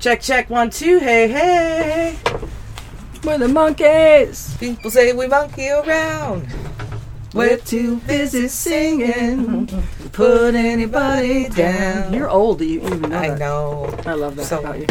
Check, check, one, two, hey, hey. We're the Monkees. People say we monkey around. We're too busy singing put anybody down. You're old, do you even know I that? know. I love that so, about you.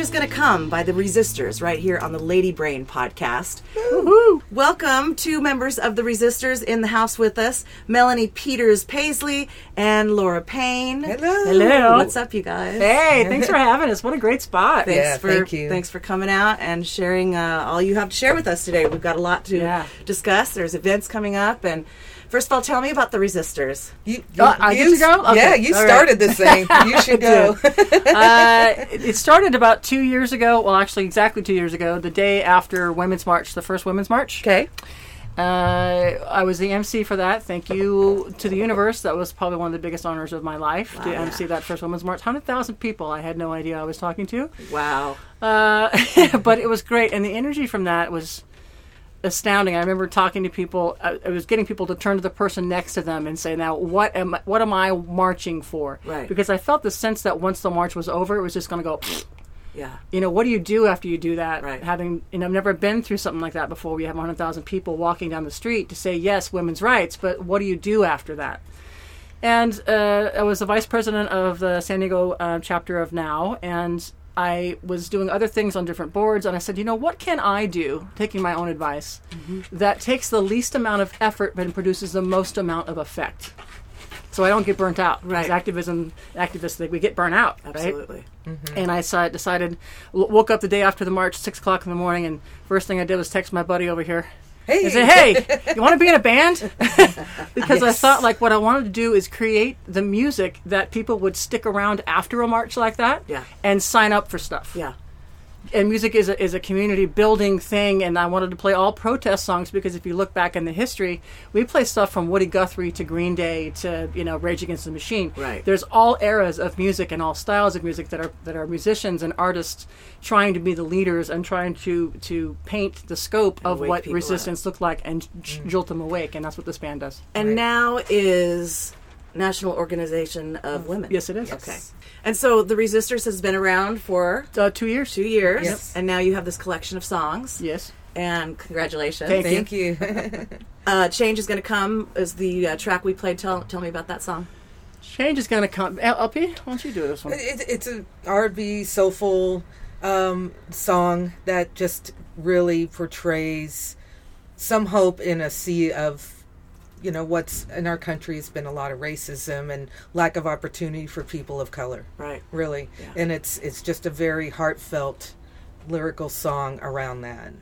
That Change is Gonna Come by the Resistors right here on the Lady Brain podcast. Woo! Welcome to members of the Resistors in the house with us Melanie Peters Paisley and Laura Payne. Hello. Hello. What's up, you guys? Hey, thanks for having us. What a great spot. Thanks Yeah, for thank you. thanks for coming out and sharing uh, all you have to share with us today. We've got a lot to Yeah. discuss. There's events coming up, and first of all, tell me about the Resistors. You, Uh, I get to go? Okay. Yeah, you All right. started this thing. You should go. uh, it it started about two years ago. Well, actually, exactly two years ago, the day after Women's March, the first Women's March. Okay. Uh, I was the MC for that. Thank you to the universe. That was probably one of the biggest honors of my life to MC that first Women's March. 100,000 people I had no idea I was talking to. Wow. Uh, but it was great, and the energy from that was astounding. I remember talking to people. I, I was getting people to turn to the person next to them and say, "NOW, what am I- what am I marching for?" Right. Because I felt the sense that once the march was over, it was just going to go. Yeah. You know, what do you do after you do that? Right. Having, you know, I've never been through something like that before. We have 100,000 people walking down the street to say yes, women's rights, but what do you do after that? And uh, I was the vice president of the San Diego uh, chapter of Now, and I was doing other things on different boards. And I said, you know, what can I do, taking my own advice, mm-hmm. that takes the least amount of effort but produces the most amount of effect? So I don't get burnt out. Right. Because activism, activists, they, we get burnt out. right? Absolutely. Mm-hmm. And I si- decided, w- woke up the day after the march, six o'clock in the morning, and first thing I did was text my buddy over here. Hey. I said, "Hey, you want to be in a band?" because I thought like what I wanted to do is create the music that people would stick around after a march like that, Yeah. and sign up for stuff. Yeah. And music is a, is a community building thing, and I wanted to play all protest songs because if you look back in the history, we play stuff from Woody Guthrie to Green Day to you know Rage Against the Machine. Right. There's all eras of music and all styles of music that are that are musicians and artists trying to be the leaders and trying to to paint the scope of what resistance looked like and j- mm. jolt them awake, and that's what this band does. And NOW is National Organization of Women. Yes, it is. Okay. And so the Resistors has been around for Uh, two years. two years, Yes. and now you have this collection of songs. Yes. And congratulations. Thank Thank you. Uh, Change is going to come is the uh, track we played. Tell tell me about that song. Change is going to come. L- LP, why don't you do this one? it, it's a R&B soulful um, song that just really portrays some hope in a sea of you know what's in our country has been a lot of racism and lack of opportunity for people of color Right. really Yeah. and it's it's just a very heartfelt lyrical song around that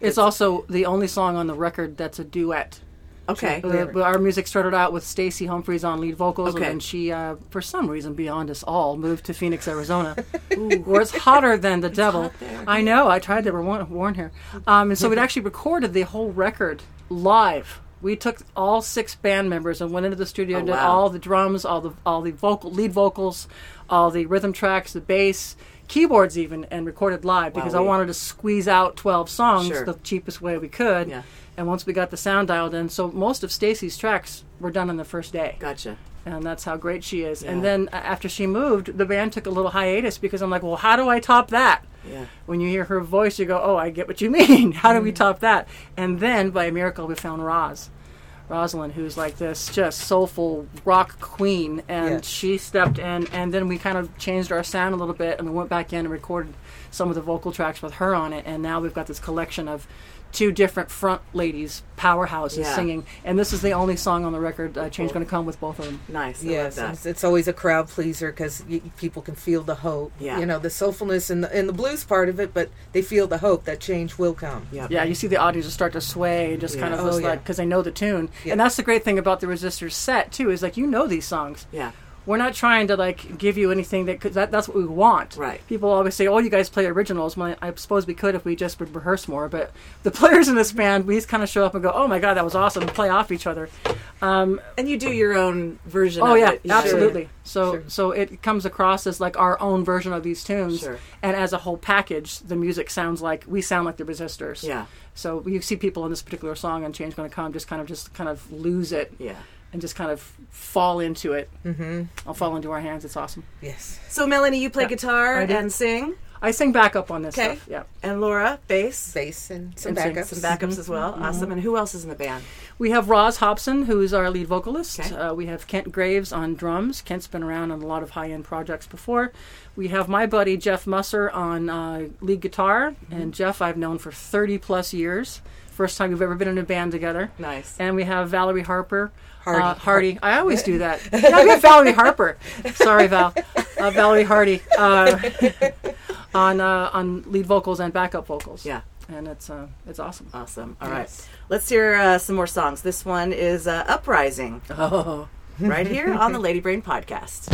It's also the only song on the record that's a duet. Okay. Uh, our music started out with Stacey Humphries on lead vocals, Okay. and then she, uh, for some reason beyond us all, moved to Phoenix, Arizona, where it's hotter than the devil. hot there. I know. I tried to warn, warn here, um, and so we'd actually recorded the whole record live. We took all six band members and went into the studio Oh, and did wow. all the drums, all the all the vocal lead vocals, all the rhythm tracks, the bass, keyboards even, and recorded live because I Wowee. wanted to squeeze out twelve songs Sure. the cheapest way we could. Yeah. And once we got the sound dialed in, so most of Stacy's tracks were done on the first day, Gotcha. And that's how great she is. Yeah. And then after she moved, the band took a little hiatus because I'm like, well, how do I top that? Yeah. When you hear her voice, you go, oh, I get what you mean. how do we mm. top that? And then by a miracle, we found Roz. Rosalind, who's like this just soulful rock queen, and she stepped in, and then we kind of changed our sound a little bit, and we went back in and recorded some of the vocal tracks with her on it, and now we've got this collection of two different front ladies, powerhouses Yeah. singing, and this is the only song on the record. Uh, Change going to come with both of them. Nice. I Yes, love it's, that. it's always a crowd pleaser because people can feel the hope. Yeah. You know, the soulfulness and the, and the blues part of it, but they feel the hope that change will come. Yeah. Yeah, you see the audience just start to sway, just kind of Oh, just yeah. like because they know the tune, Yeah. and that's the great thing about the Resistors set too is like you know these songs. Yeah. We're not trying to like give you anything that cause that that's what we want. Right. People always say, "Oh, you guys play originals." Well, I suppose we could if we just would rehearse more. But the players in this band, we just kind of show up and go, "Oh my god, that was awesome!" and play off each other. Um, And you do your own version oh of yeah, it. absolutely. So Sure. so it comes across as like our own version of these tunes, Sure. and as a whole package, the music sounds like we sound like the Resistors. Yeah. So you see people in this particular song and Change Gonna Come just kind of just kind of lose it Yeah. And just kind of fall into it. Mm-hmm. I'll fall into our hands. It's awesome. Yes. So Melanie, you play Yeah, guitar and sing, I sing backup on this Okay. stuff. Yeah. and Laura bass, Bass and some And sing backups. some backups as well. Awesome. And who else is in the band? We have Roz Hobson, who is our lead vocalist. Okay. Uh, we have Kent Graves on drums. Kent's been around on a lot of high end projects before. We have my buddy Jeff Musser on uh, lead guitar. And Jeff, I've known for 30 plus years. First time we've ever been in a band together. Nice. And we have Valerie Harper. Hardy. Uh, Hardy. I always do that. Yeah, we have Valerie Harper. Sorry, Val. Uh, Valerie Hardy uh, on uh, on lead vocals and backup vocals. Yeah. and it's uh, it's awesome. Awesome. All right. Yes. Let's hear uh, some more songs. This one is uh, Uprising, Oh, right here on the Lady Brain podcast.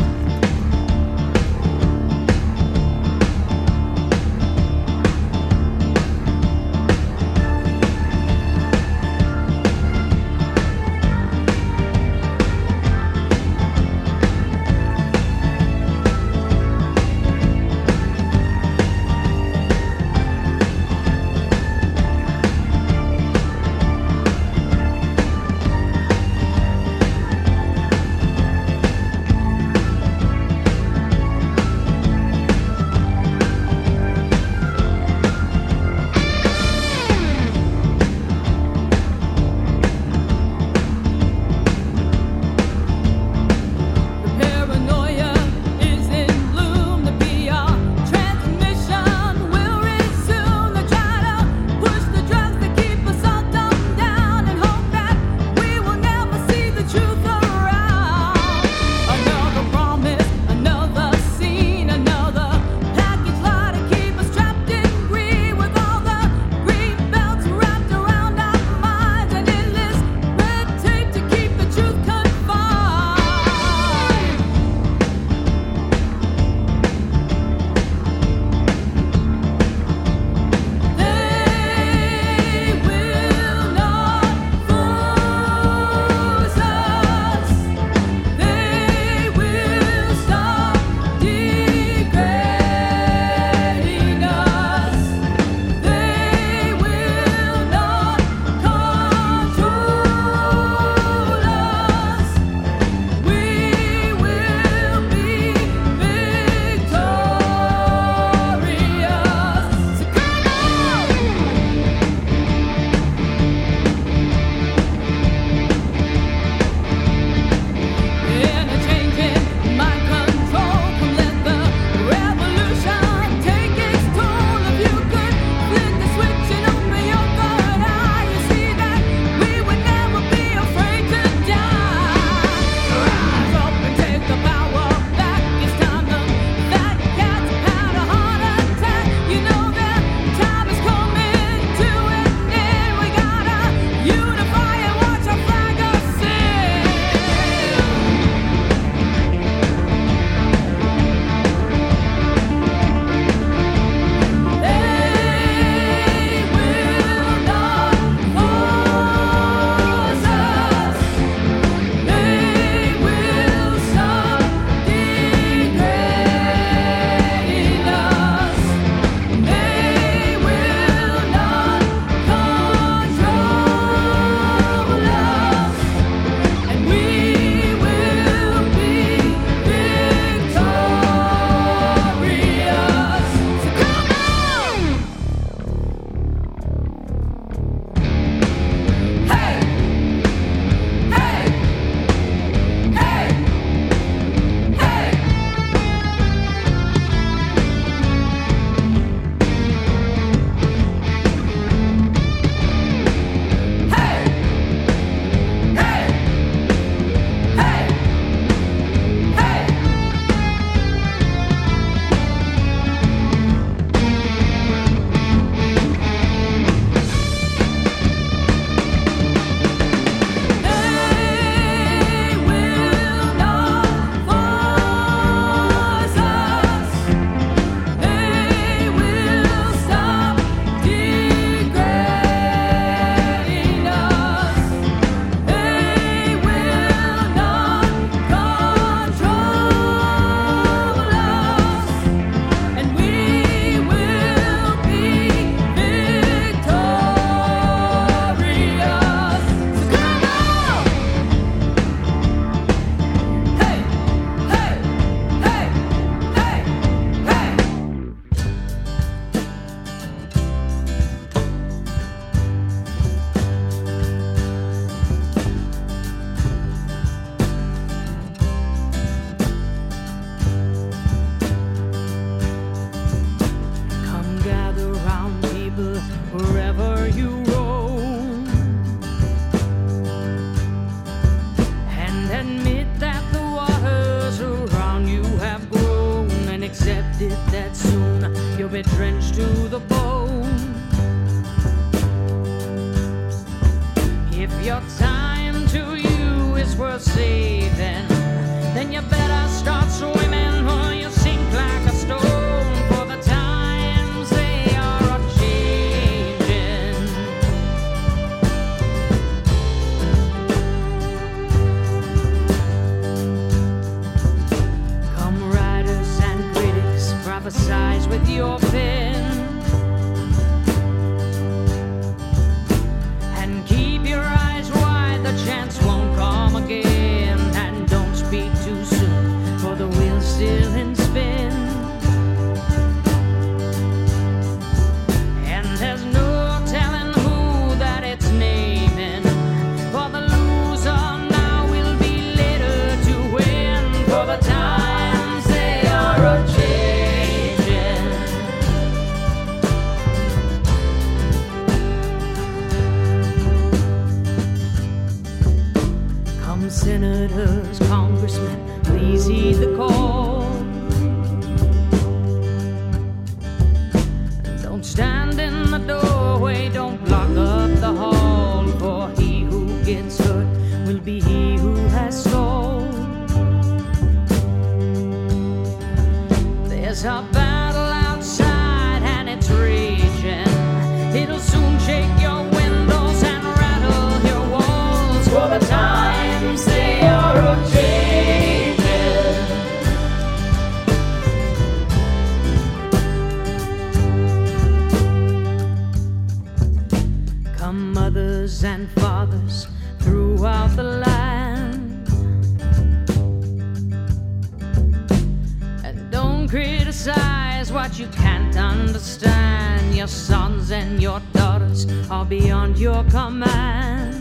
Criticize what you can't understand. Your sons and your daughters are beyond your command.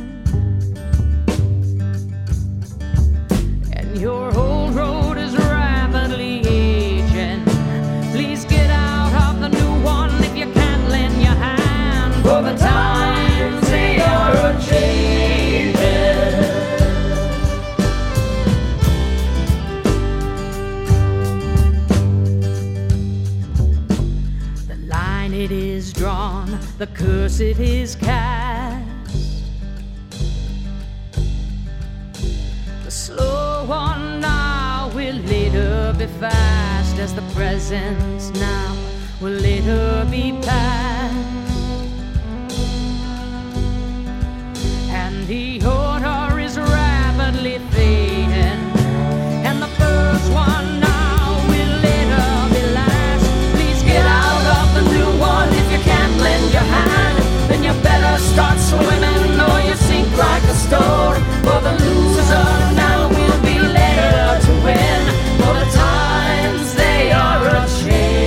And your the curse it is cast. The slow one now will later be fast, as the present now will later be past. You sink like a. For the now will be later to win. For the times they are a changing.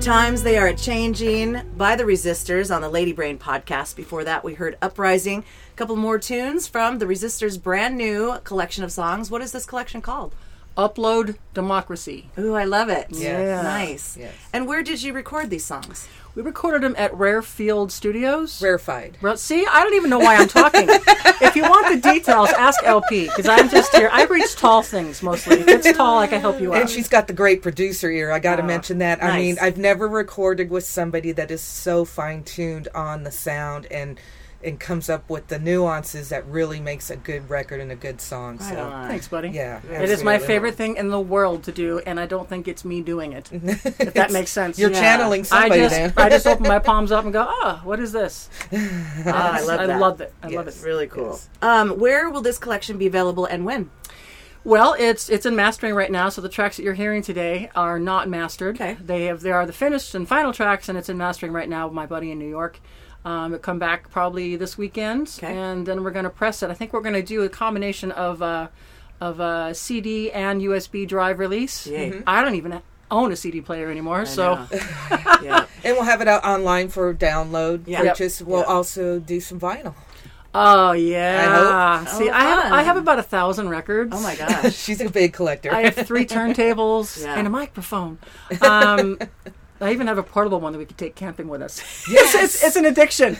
Times They Are Changing by the Resistors on the Lady Brain podcast. Before that, we heard Uprising. A couple more tunes from the Resistors' brand new collection of songs. What is this collection called? Upload Democracy. Ooh, I love it. Yeah. Nice. Yes. And where did you record these songs? We recorded them at Rare Field Studios. Rarefied. Well, see, I don't even know why I'm talking. if you want the details, ask LP because I'm just here. I reach tall things mostly. If it's tall, I can help you out. And she's got the great producer ear. I got to Oh, ah, mention that. I mean. I've never recorded with somebody that is so fine tuned on the sound and and comes up with the nuances that really makes a good record and a good song. Right So on. Thanks, buddy. yeah, It is my favorite thing in the world to do, and I don't think it's me doing it. If that makes sense. You're Yeah. channeling I just, then. I just open my palms up and go, oh, what is this? Ah, I love that. I love it. I love Yes. it. Really cool. Um, where will this collection be available and when? Well, it's it's in mastering right now, so the tracks that you're hearing today are not mastered. Okay. They have they are the finished and final tracks, and it's in mastering right now with my buddy in New York. Um, it come back probably this weekend, Okay. and then we're going to press it. I think we're going to do a combination of uh, of uh, CD and USB drive release. Yay. I don't even own a CD player anymore, so yeah. And we'll have it out online for download Yeah. Yep. purchase. We'll Yep. also do some vinyl. oh yeah. See, Oh, I have. I have about a thousand records. Oh my gosh. She's a big collector. I have three turntables Yeah. and a microphone. Um, I even have a portable one that we could take camping with us. Yes, it's, it's an addiction,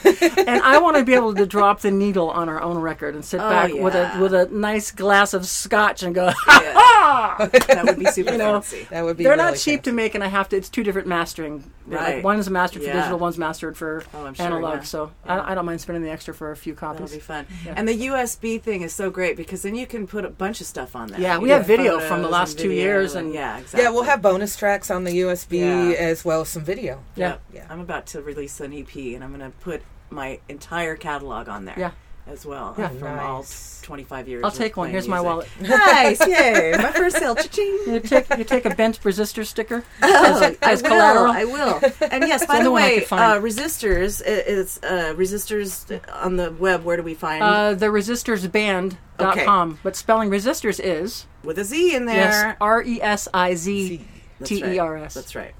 and I want to be able to drop the needle on our own record and sit Oh, back with a with a nice glass of scotch and go. that would be super you know, fancy. That would be. They're really not cheap fancy. to make, and I have to. It's two different mastering. Right. Like one is mastered for Yeah. digital, one's mastered for Oh, I'm sure, analog. yeah. So I, I don't mind spending the extra for a few copies. That'll copies. be fun. And the USB thing is so great because then you can put a bunch of stuff on there. Yeah, You we have video from the last two video years and- yeah, exactly. Yeah, we'll have bonus tracks on the USB Yeah. as well as some video. Yeah. Yeah. I'm about to release an EP, and I'm going to put my entire catalog on there. Yeah. As well. Yeah. From all 25 years. I'll take one. playing Here's my wallet. nice, yay! My first sale, cha-ching. You take you take a bent resistor sticker Oh, as, as I collateral. will. I will. And yes, by the the only one I way, uh, resistors i- is uh, resistors on the web. Where do we find Uh, the resistorsband.com. Okay. But spelling resistors is with a Z in there? yes R E S I Z That's T E R right. S. That's right.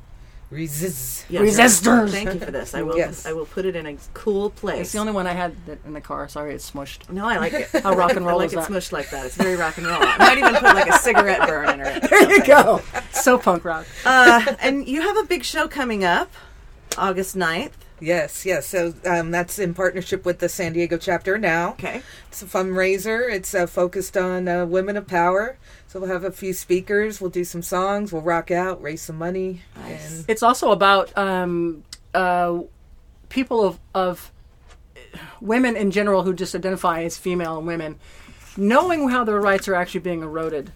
Resist. Yes. Resistors. Thank you for this. I will. Yes. I will put it in a cool place. It's the only one I had that in the car. Sorry, it's smushed. No, I like it. How rock and I roll like is it that? smushed like that. It's very rock and roll. I might even put like a cigarette burn in it. There you go. so punk rock. Uh, and you have a big show coming up, August 9th. Yes, yes. So um, that's in partnership with the San Diego chapter NOW. Okay. It's a fundraiser. It's uh, focused on uh, women of power. So we'll have a few speakers. We'll do some songs. We'll rock out, raise some money. Nice. And It's also about um, uh, people of, of women in general who just identify as female and women, knowing how their rights are actually being eroded.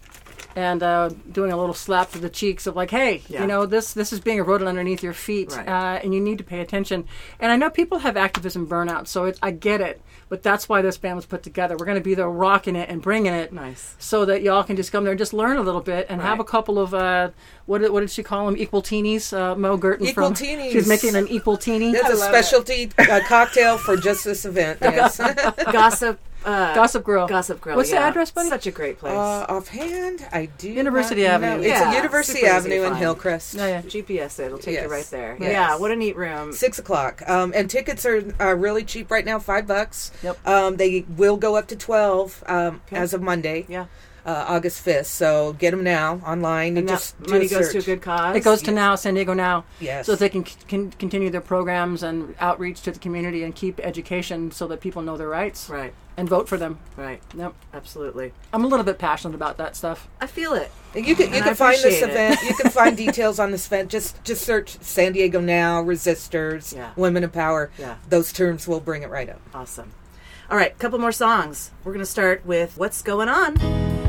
And uh, doing a little slap to the cheeks of like, hey, Yeah. you know this this is being eroded underneath your feet, Right. uh, and you need to pay attention. And I know people have activism burnout, so it, I get it. But that's why this band was put together. We're going to be there rocking it and bringing it, Nice. so that y'all can just come there and just learn a little bit and have a couple of uh, what did, what did she call them? Equal teenies. Uh, Mo Gurton Equal from teenies. she's making an equal teeny. that's a specialty uh, cocktail for just this event. Yes. Gossip. Uh, Gossip Grill. Gossip Grill. What's the address, buddy? Such a great place. Uh, offhand, I do. University not know. Avenue. It's Yeah, a University super Avenue in. Hillcrest. Yeah, yeah. GPS, it'll take you right there. Yes. Yeah, what a neat room. Six o'clock. Um, and tickets are uh, really cheap right now, five bucks. Yep. Um, they will go up to twelve um, Okay. as of Monday, Yeah. uh, August fifth. So get them now online and, And just do money a goes to a good cause. It goes to NOW San Diego NOW, Yes. so that they can, c- can continue their programs and outreach to the community and keep education so that people know their rights Right, and vote for them. right. Yep. Absolutely. I'm a little bit passionate about that stuff. I feel it. And you can you And can I find this it. event. You can find details on this event. Just just search San Diego NOW, resistors, Yeah. women of power. Yeah. Those terms will bring it right up. Awesome. All right, couple more songs. We're going to start with What's Going On.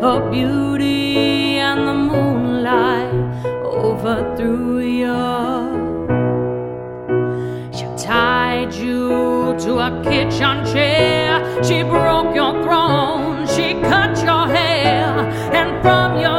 Her beauty and the moonlight overthrew you. She tied you to a kitchen chair. She broke your throne. She cut your hair. And from your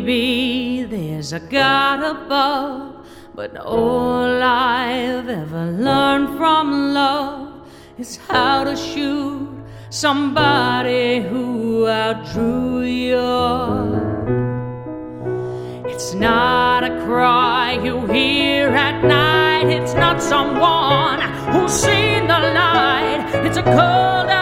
maybe there's a God above, but all I've ever learned from love is how to shoot somebody who outdrew you. It's not a cry you hear at night. It's not someone who's seen the light. It's a cold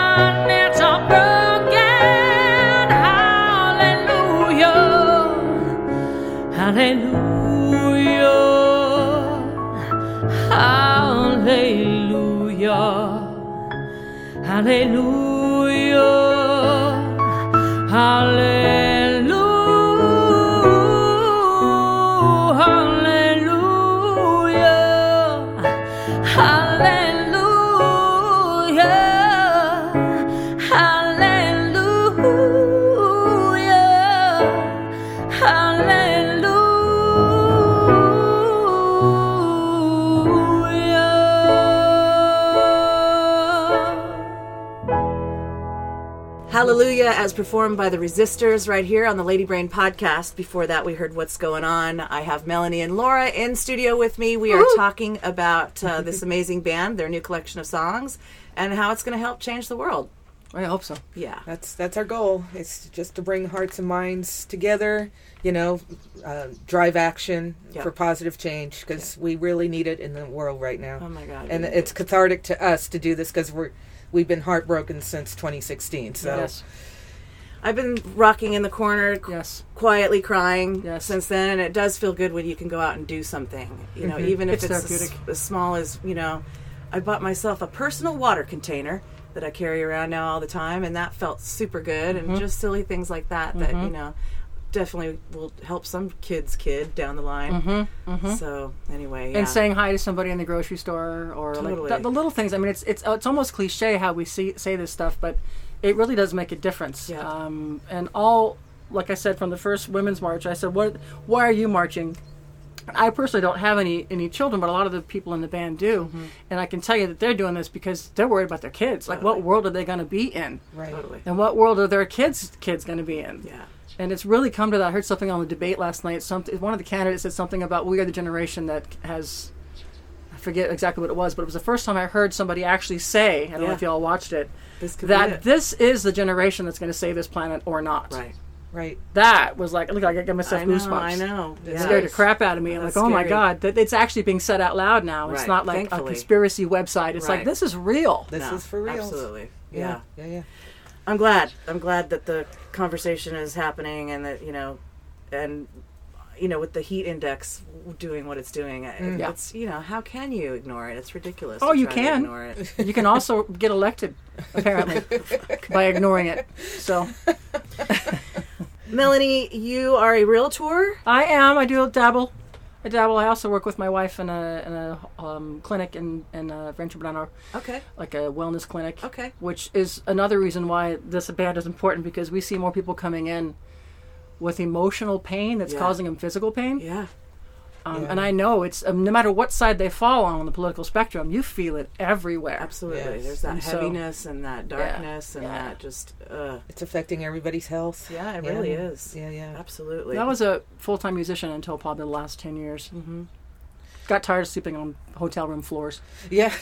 Hallelujah. Hallelujah. As performed by the Resistors right here on the Lady Brain podcast. Before that, we heard What's Going On. I have Melanie and Laura in studio with me. We are talking about uh, this amazing band, their new collection of songs, and how it's going to help change the world. I hope so. Yeah. That's that's our goal. It's just to bring hearts and minds together. You know, uh, drive action Yeah. for positive change because we really need it in the world right now. Oh my God. and it's cathartic to us to do this because we're we've been heartbroken since 2016. So Yes. I've been rocking in the corner, Yes. quietly crying Yes. since then, and it does feel good when you can go out and do something. You know, even if It's it's, as, as small as you know, I bought myself a personal water container that I carry around now all the time, and that felt super good. Mm-hmm. And just silly things like that that you know definitely will help some kid's kid down the line. So anyway, yeah. Mm-hmm. and saying hi to somebody in the grocery store or Totally. like the, the little things. I mean, it's it's it's almost cliche how we see say this stuff, but it really does make a difference. Yeah. Um, and all, like I said from the first women's march, I said, "What? Why are you marching?" I personally don't have any any children, but a lot of the people in the band do, Mm-hmm. and I can tell you that they're doing this because they're worried about their kids. Like, what world are they going to be in, Right. Totally. and what world are their kids kids going to be in? Yeah. And it's really come to that. I heard something on the debate last night. Something one of the candidates said something about we are the generation that has. I forget exactly what it was, but it was the first time I heard somebody actually say. I don't know if y'all watched it. This could be That it. this is the generation that's going to save this planet or not. Right. Right. That was like, look, I got myself I know. goosebumps. I know. It Yeah. scared the crap out of me. I'm That's like, oh my god, that it's actually being said out loud now. It's not like thankfully. a conspiracy website. It's Right. like this is real. This No, is for real. Absolutely. Yeah. Yeah. Yeah. I'm glad. I'm glad that the conversation is happening and that, you know, and, you know, with the heat index doing what it's doing, it- Yeah. it's, you know, how can you ignore it? It's ridiculous. Oh, to you try to can. Ignore it. you can also get elected, apparently, by ignoring it. So Melanie, you are a realtor. I am. I do a dabble. I dabble. I also work with my wife in a in a um, clinic in in uh, Rancho Bernardo, Okay. like a wellness clinic. Okay. Which is another reason why this band is important because we see more people coming in with emotional pain that's Yeah. causing them physical pain. Yeah. Um, Yeah. And I know it's um, no matter what side they fall on the political spectrum, you feel it everywhere. Absolutely. Yes. There's that And so- heaviness and that darkness and Yeah. that just, uh, It's affecting everybody's health. yeah, it Yeah. really is. Yeah. Yeah. Absolutely. I was a full time musician until probably the last ten years. Mm-hmm. Got tired of sleeping on hotel room floors. Yeah.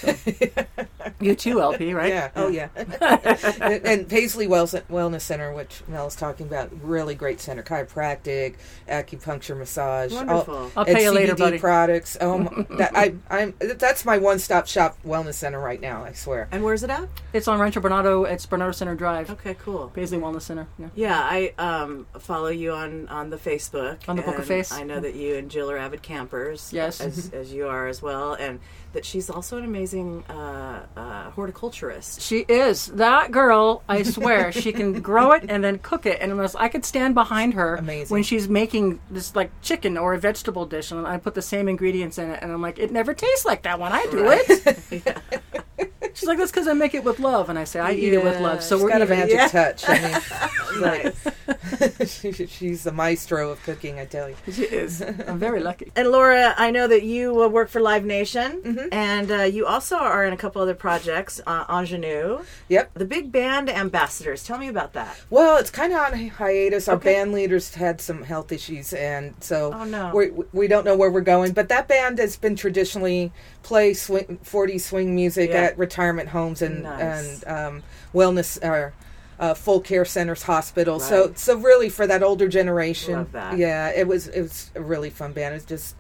You too, LP, right? Yeah. Oh, yeah. and, and Paisley Wells, Wellness Center, which Mel is talking about, really great center. Chiropractic, acupuncture, massage, all- Wonderful. I'll pay you later, CBD buddy. products. Oh, my- that, I, I'm. That's my one-stop shop wellness center right now. I swear. and where's it at? It's on Rancho Bernardo. It's Bernardo Center Drive. Okay, cool. Paisley Wellness Center. Yeah. Yeah, I um, follow you on, on the Facebook. On the Poker and Face. I know that you and Jill are avid campers. Yes. As, as you are as well. And that she's also an amazing uh, uh, horticulturist. She is that girl. I swear, she can grow it and then cook it. And unless I could stand behind her Amazing. when she's making this like chicken or a vegetable dish, and I put the same ingredients in it, and I'm like, it never tastes like that when I do it. She's like, that's because I make it with love, and I say, I eat it with love. So She's we're got a magic Yeah. touch. I Nice. mean, she- she's the maestro of cooking. I tell you. She is. I'm very lucky. and Laura, I know that you uh, work for Live Nation, Mm-hmm. And uh, you also are in a couple other projects, uh, Ingenue. Yep. The Big Band Ambassadors. Tell me about that. Well, it's kind of on hiatus. Our Okay. band leaders had some health issues, and so Oh, no. we we don't know where we're going. But that band has been traditionally play swing, 40 swing music Yeah. at retirement homes and Nice. and um, wellness or uh, full care centers, hospitals. So Right. so really for that older generation, Love that. yeah, it was it was a really fun band. It's just.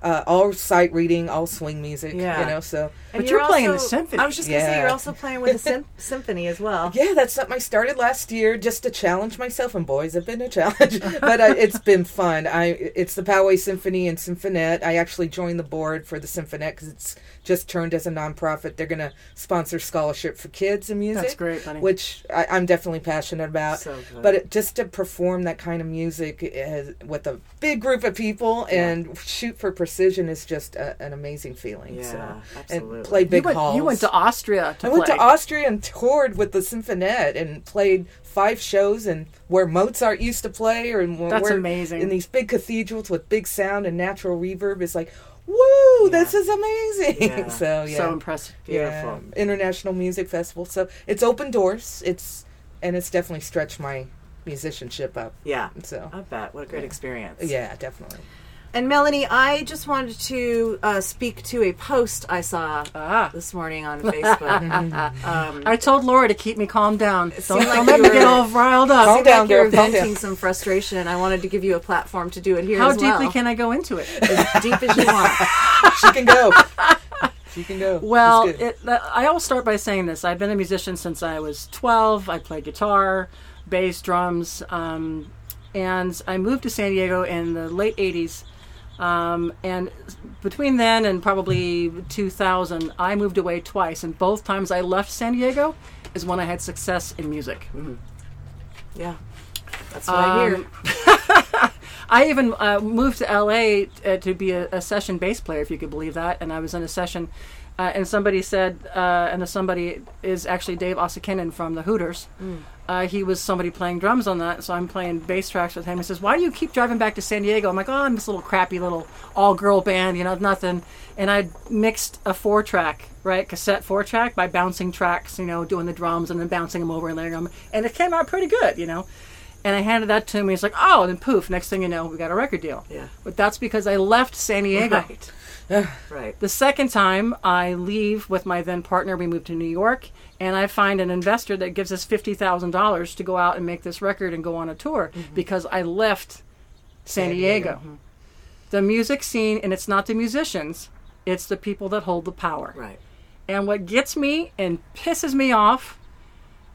Uh, all sight reading, all swing music, Yeah. you know. So And But you're playing in the symphony. I was just going to say, you're also playing with the sym- symphony as well. Yeah, that's something I started last year just to challenge myself, and boys have been a challenge. but uh, it's been fun. I it's the Poway Symphony and Symphonette. I actually joined the board for the Symphonette because it's just turned as a nonprofit. They're going to sponsor scholarship for kids in music. That's great, honey. Which I, I'm definitely passionate about. So good. But it, just to perform that kind of music uh, with a big group of people and shoot for precision is just a, an amazing feeling. Yeah, so. absolutely. And play big you, went, halls. you went to Austria to I went to Austria and toured with the Symphonette and played five shows and where Mozart used to play or That's amazing. in these big cathedrals with big sound and natural reverb. It's like, woo, this is amazing. Yeah. so yeah, So impressive. Beautiful. Yeah. International Music Festival. So it's open doors. It's and it's definitely stretched my musicianship up. Yeah. So I bet. What a great experience. yeah, definitely. And Melanie, I just wanted to uh, speak to a post I saw Ah. this morning on Facebook. um, I told Laura to keep me calm down. Don't, seemed like don't let you me get all riled up. Calm down, like you're girl, calm venting down. some frustration. I wanted to give you a platform to do it here How as deeply well. can I go into it? as deep as you want. She can go. she can go. Well, it, I will start by saying this. I've been a musician since I was 12. I played guitar, bass, drums, um, and I moved to San Diego in the late 80s. Um, and between then and probably 2000, I moved away twice. And both times I left San Diego is when I had success in music. Yeah. That's what I Um, hear. I even uh, moved to LA uh, to be a, a session bass player, if you could believe that. And I was in a session, uh, and somebody said, uh, and the somebody is actually Dave Uosikkinen from the Hooters. Uh, he was somebody playing drums on that, so I'm playing bass tracks with him. He says, "Why do you keep driving back to San Diego?" I'm like, "Oh, I'm this little crappy little all-girl band, you know, nothing." And I mixed a four-track, right, cassette four-track by bouncing tracks, you know, doing the drums and then bouncing them over and layering them, and it came out pretty good, you know. And I handed that to him. He's like, "Oh," and then poof, next thing you know, we got a record deal. Yeah. But that's because I left San Diego. Right. right. The second time I leave with my then partner, we move to New York, and I find an investor that gives us fifty thousand dollars to go out and make this record and go on a tour mm-hmm. because I left San, San Diego. Diego. Mm-hmm. The music scene, and it's not the musicians, it's the people that hold the power. Right. And what gets me and pisses me off,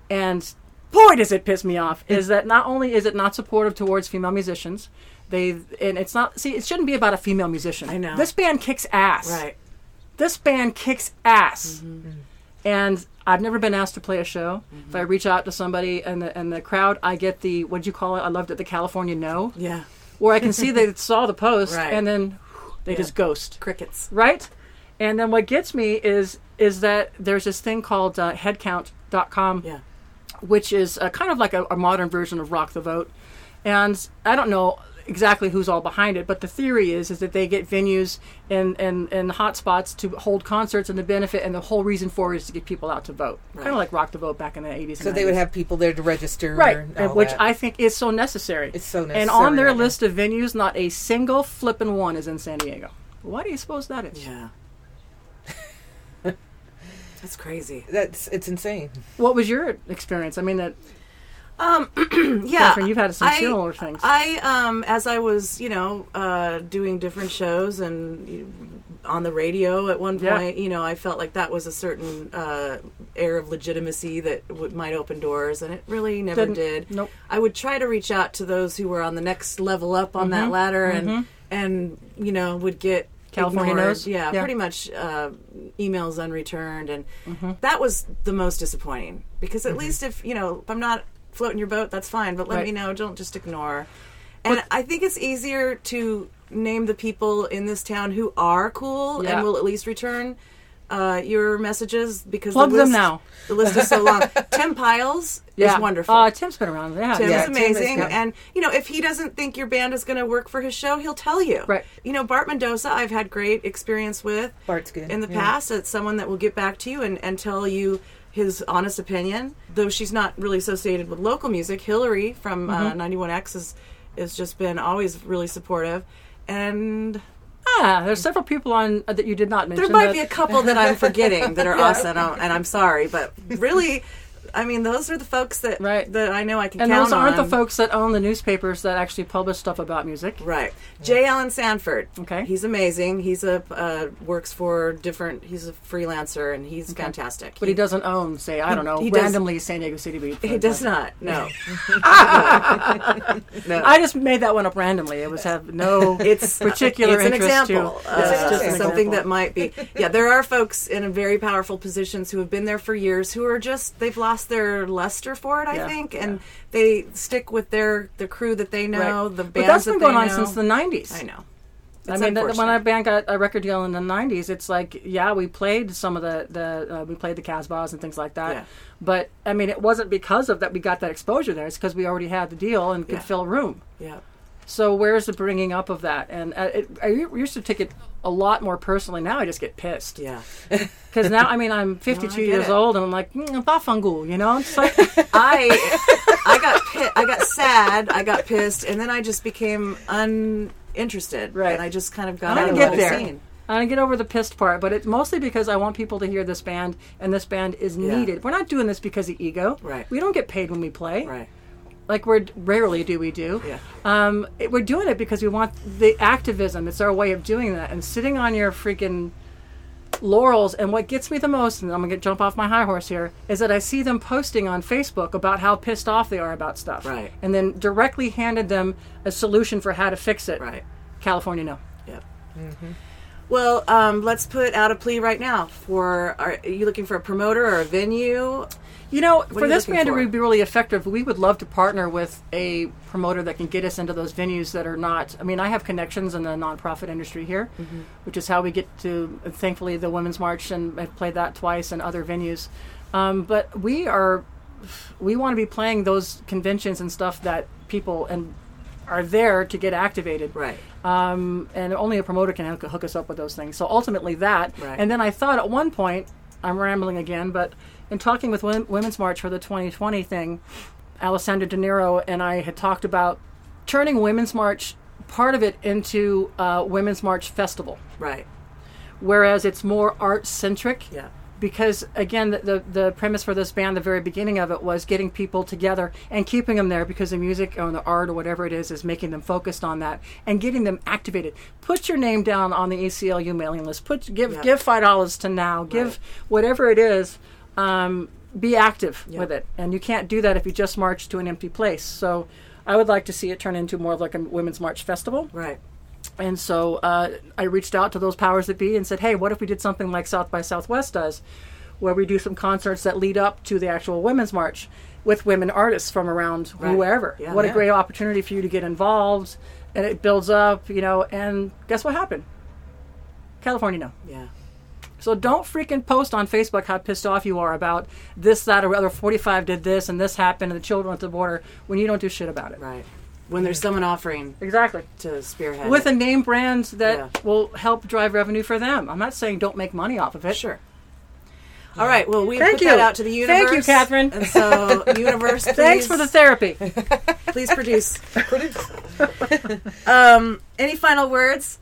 and boy does it piss me off, mm-hmm. is that not only is it not supportive towards female musicians, they and it's not see it shouldn't be about a female musician. I know. this band kicks ass Right. this band kicks ass. Mm-hmm. And I've never been asked to play a show. If I reach out to somebody and the and the crowd, I get the what'd you call it? I loved it, the California no, Yeah. where I can see they saw the post Right. and then they just ghost, Crickets. right? And then what gets me is is that there's this thing called uh, Headcount.com Yeah. which is uh, kind of like a, a modern version of Rock the Vote. And I don't know exactly who's all behind it, but the theory is is that they get venues and and and hot spots to hold concerts and the benefit, and the whole reason for it is to get people out to vote, kind of like Rock the Vote back in the eighties. So they would have people there to register, right, and and all which that. I think is so necessary. It's so necessary. And on their right now. list of venues, not a single flippin' one is in San Diego. Why do you suppose that is? Yeah. That's crazy. that's it's insane. What was your experience? I mean, that Yeah, Catherine, you've had some I- similar things. I, um, as I was, you know, uh, doing different shows and on the radio at one Yeah. point, you know, I felt like that was a certain uh, air of legitimacy that would, might open doors, and it really never Didn't- did. nope. I would try to reach out to those who were on the next level up on Mm-hmm. that ladder, and and you know would get California knows? Yeah, Yeah. pretty much uh, emails unreturned, and Mm-hmm. that was the most disappointing because at least if you know if I'm not floating your boat, that's fine. But let Right. me know. Don't just ignore. And I think it's easier to name the people in this town who are cool Yeah. and will at least return uh, your messages because Plug the them list, now. The list is so long. Tim Pyles yeah, is wonderful. Uh, Tim's been around. Yeah, Tim yeah. is Tim is amazing, and you know if he doesn't think your band is going to work for his show, he'll tell you. Right. You know Bart Mendoza, I've had great experience with Bart's good, in the past. It's someone that will get back to you and, and tell you his honest opinion. Though she's not really associated with local music, Hillary from Mm-hmm. uh, 91X has has just been always really supportive, and Ah, there's several people on uh, that you did not mention. there might that- be a couple that I'm forgetting that are awesome, and I'm sorry, but really. I mean, those are the folks that Right. that I know I can and those aren't on. the folks that own the newspapers that actually publish stuff about music. Right. Jay Allen Sanford. Okay. He's amazing. He's a uh, works for different. He's a freelancer and he's fantastic. But he doesn't own, say, I don't know, he does- randomly San Diego City Beat. He does not. No. no. I just made that one up randomly. It was have no It's particular It's an example. to. Uh, It's just just an an something that might be. Yeah, there are folks in very powerful positions who have been there for years who are just they've lost their luster for it. I Yeah, think, and they stick with their the crew that they know. Right. The bands but that's that been going on know. since the 90s. I know. I mean, that, when our band got a record deal in the '90s, it's like, yeah, we played some of the the uh, we played the Casbahs and things like that. Yeah. But I mean, it wasn't because of that we got that exposure there. It's because we already had the deal and could Yeah. fill a room. Yeah. So where's the bringing up of that? And uh, it, I used to take it a lot more personally. Now I just get pissed Yeah. because now I mean I'm 52 get years it. old and I'm like mm, bafangu, you know. It's like I I got pi- I got sad, I got pissed, and then I just became uninterested. Right. And I just kind of got I out of get the there. scene. I get over the pissed part, but it's mostly because I want people to hear this band, and this band is Yeah. needed. We're not doing this because of ego. Right. We don't get paid when we play. Right. Like we're rarely do we do. Yeah. Um, it- we're doing it because we want the activism. It's our way of doing that. And sitting on your freaking laurels. And what gets me the most, and I'm gonna get, jump off my high horse here, is that I see them posting on Facebook about how pissed off they are about stuff. Right. And then directly handed them a solution for how to fix it. Right. California, no. Yep. Well, um, let's put out a plea right now. For are you looking for a promoter or a venue? You know, are for you this band for? to be really effective, we would love to partner with a promoter that can get us into those venues that are not. I mean, I have connections in the nonprofit industry here, Mm-hmm. which is how we get to, thankfully, the Women's March, and I've played that twice and other venues. Um, but we are we want to be playing those conventions and stuff that people and are there to get activated. Right. Um, and only a promoter can hook, hook us up with those things. So ultimately that. Right. And then I thought at one point, I'm rambling again, but in talking with Women's March for the 2020 thing, Alessandra De Niro and I had talked about turning Women's March, part of it, into a Women's March festival, Right. whereas it's more art centric Yeah. because again the, the the premise for this band the very beginning of it was getting people together and keeping them there because the music or the art or whatever it is is making them focused on that and getting them activated put your name down on the ACLU mailing list put give Yeah. give five dollars to NOW give Right. whatever it is um, be active Yeah. with it and you can't do that if you just march to an empty place so I would like to see it turn into more of like a women's march festival Right. and so uh, I reached out to those powers that be and said, hey, what if we did something like South by Southwest does, where we do some concerts that lead up to the actual Women's March with women artists from around Right. wherever. Yeah. what Yeah. a great opportunity for you to get involved. And it builds up, you know, and guess what happened? California, no. Yeah. So don't freaking post on Facebook how pissed off you are about this, that, or other. 45 did this, and this happened, and the children at the border when you don't do shit about it. Right. When there's someone offering Exactly. to spearhead with it. a name brand that Yeah. will help drive revenue for them. I'm not saying don't make money off of it. Sure. All right. Well, we Thank put that you. out to the universe. Thank you, Catherine. And so, universe, please, Thanks for the therapy. please produce. Um, any final words?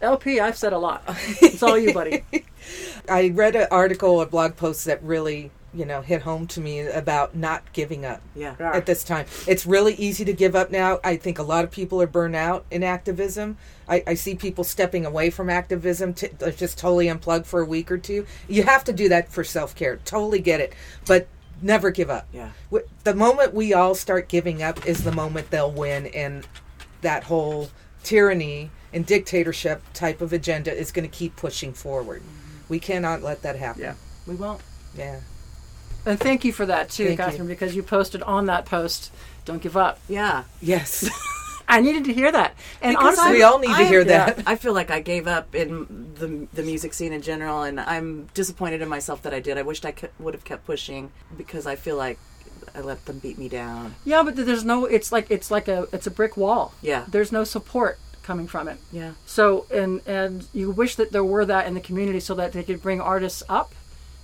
LP, I've said a lot. It's all you, buddy. I read an article, a blog post that really, you know, hit home to me about not giving up Yeah. Yeah. at this time. It's really easy to give up now. I think a lot of people are burned out in activism. I, I see people stepping away from activism to uh, just totally unplug for a week or two. You have to do that for self care. Totally get it. But never give up. Yeah. The moment we all start giving up is the moment they'll win, and that whole tyranny and dictatorship type of agenda is going to keep pushing forward. We cannot let that happen. Yeah. We won't. Yeah. And thank you for that, too, Thank you. Catherine, because you posted on that post, don't give up. Yeah. Yes. I needed to hear that. And Because honestly, we all need to I- hear yeah. that. I feel like I gave up in the the music scene in general, and I'm disappointed in myself that I did. I wished I could, would have kept pushing because I feel like I let them beat me down. yeah, but there's no, it's like, it's like a, it's a brick wall. Yeah. There's no support coming from it. Yeah. So and and you wish that there were that in the community so that they could bring artists up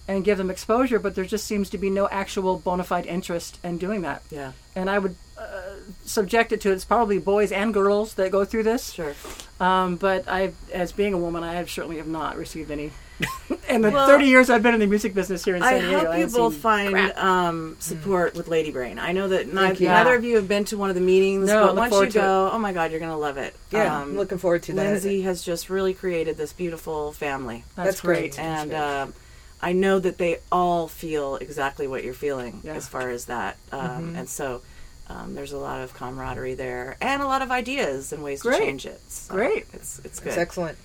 and give them exposure, but there just seems to be no actual bona fide interest in doing that. Yeah. And I would uh, subject it to it's probably boys and girls that go through this. Sure. Um, but I, as being a woman, I have certainly have not received any. in the Well, 30 years I've been in the music business here in I San Diego, hope you both find um, support with Lady Brain. I know that neither, you. neither Yeah. of you have been to one of the meetings, No, but once you go, oh my God, you're going to love it. Yeah, Um, I'm looking forward to that. Lindsay has just really created this beautiful family. That's, that's great. great. and uh, I know that they all feel exactly what you're feeling Yeah. as far as that, um, Mm-hmm. and so um, there's a lot of camaraderie there and a lot of ideas and ways Great. to change it. So Great. it's it's It's excellent.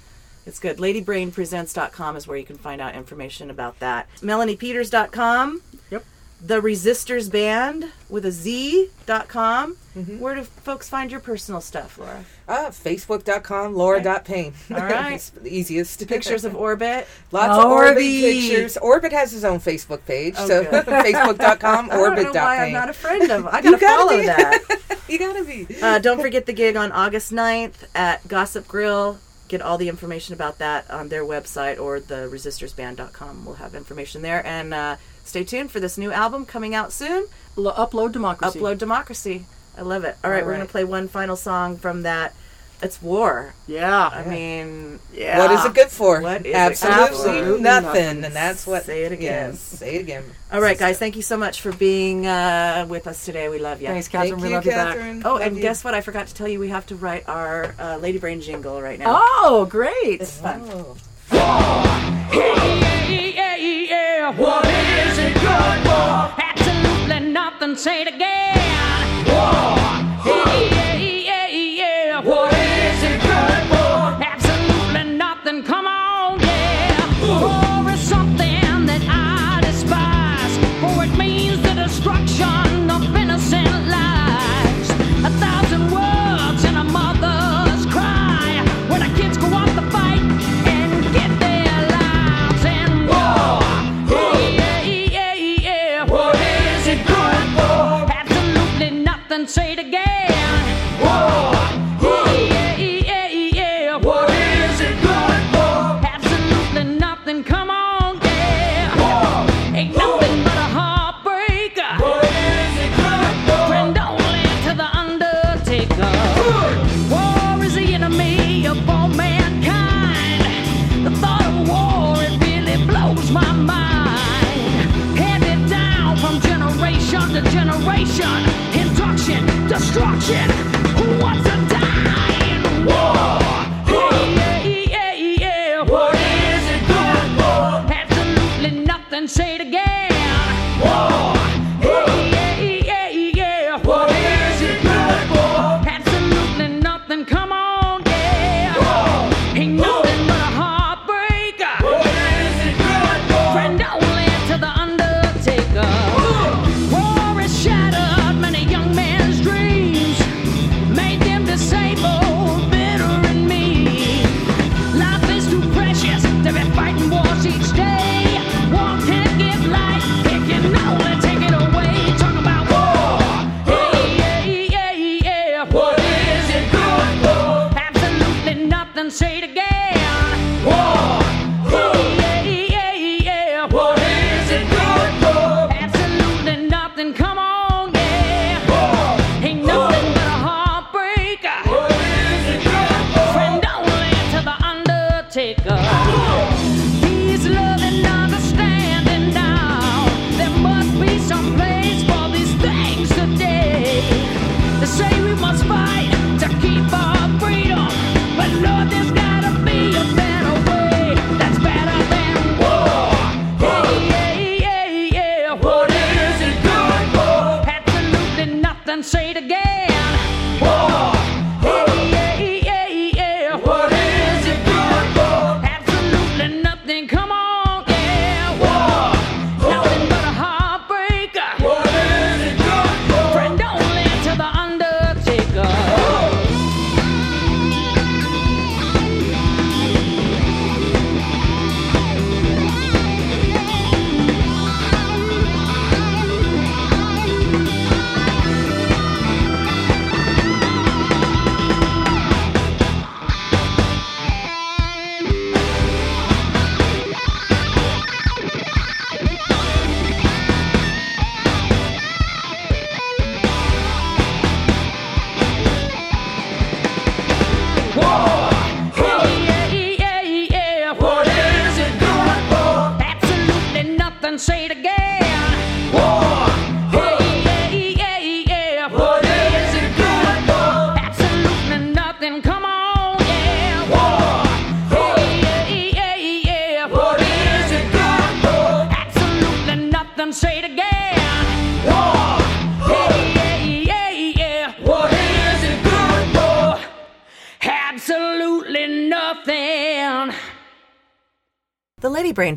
It's good. LadyBrainPresents.com is where you can find out information about that. MelaniePeters.com. Yep. The Resistors Band with a Z.com. Mm-hmm. Where do folks find your personal stuff, Laura? Uh, Facebook.com, Laura.Payne. All right. it's the easiest. Pictures of Orbit. Lots of Orbit pictures. Orbit has his own Facebook page. Oh, so. Facebook.com, I don't why I'm not a friend of. Him. I gotta gotta follow be. that. you gotta be. Uh, don't forget the gig on August 9th at Gossip Grill. Get all the information about that on their website or the resistorsband.com. We'll have information there. And uh, stay tuned for this new album coming out soon Lo- upload democracy. Upload Democracy. I love it. All right, All we're going to play one final song from that. It's War. Yeah. I mean, yeah. What is it good for? What is it Absolutely, good for? Absolutely nothing. nothing. And that's what. Say it again. Yes, say it again. all right, guys, thank you so much for being uh, with us today. We love you. Thanks, Catherine. Thank we you, love you Catherine. Oh, Love and you. guess what? I forgot to tell you we have to write our uh, Lady Brain jingle right now. Oh, great. It's fun. Oh. Yeah, yeah, yeah. What is it good for? Absolutely nothing. Say it again. War.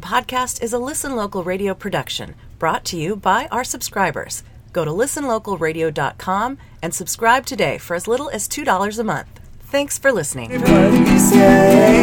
Podcast is a Listen Local radio production brought to you by our subscribers. Go to listenlocalradio.com and subscribe today for as little as $2 a month. Thanks for listening. What do you say?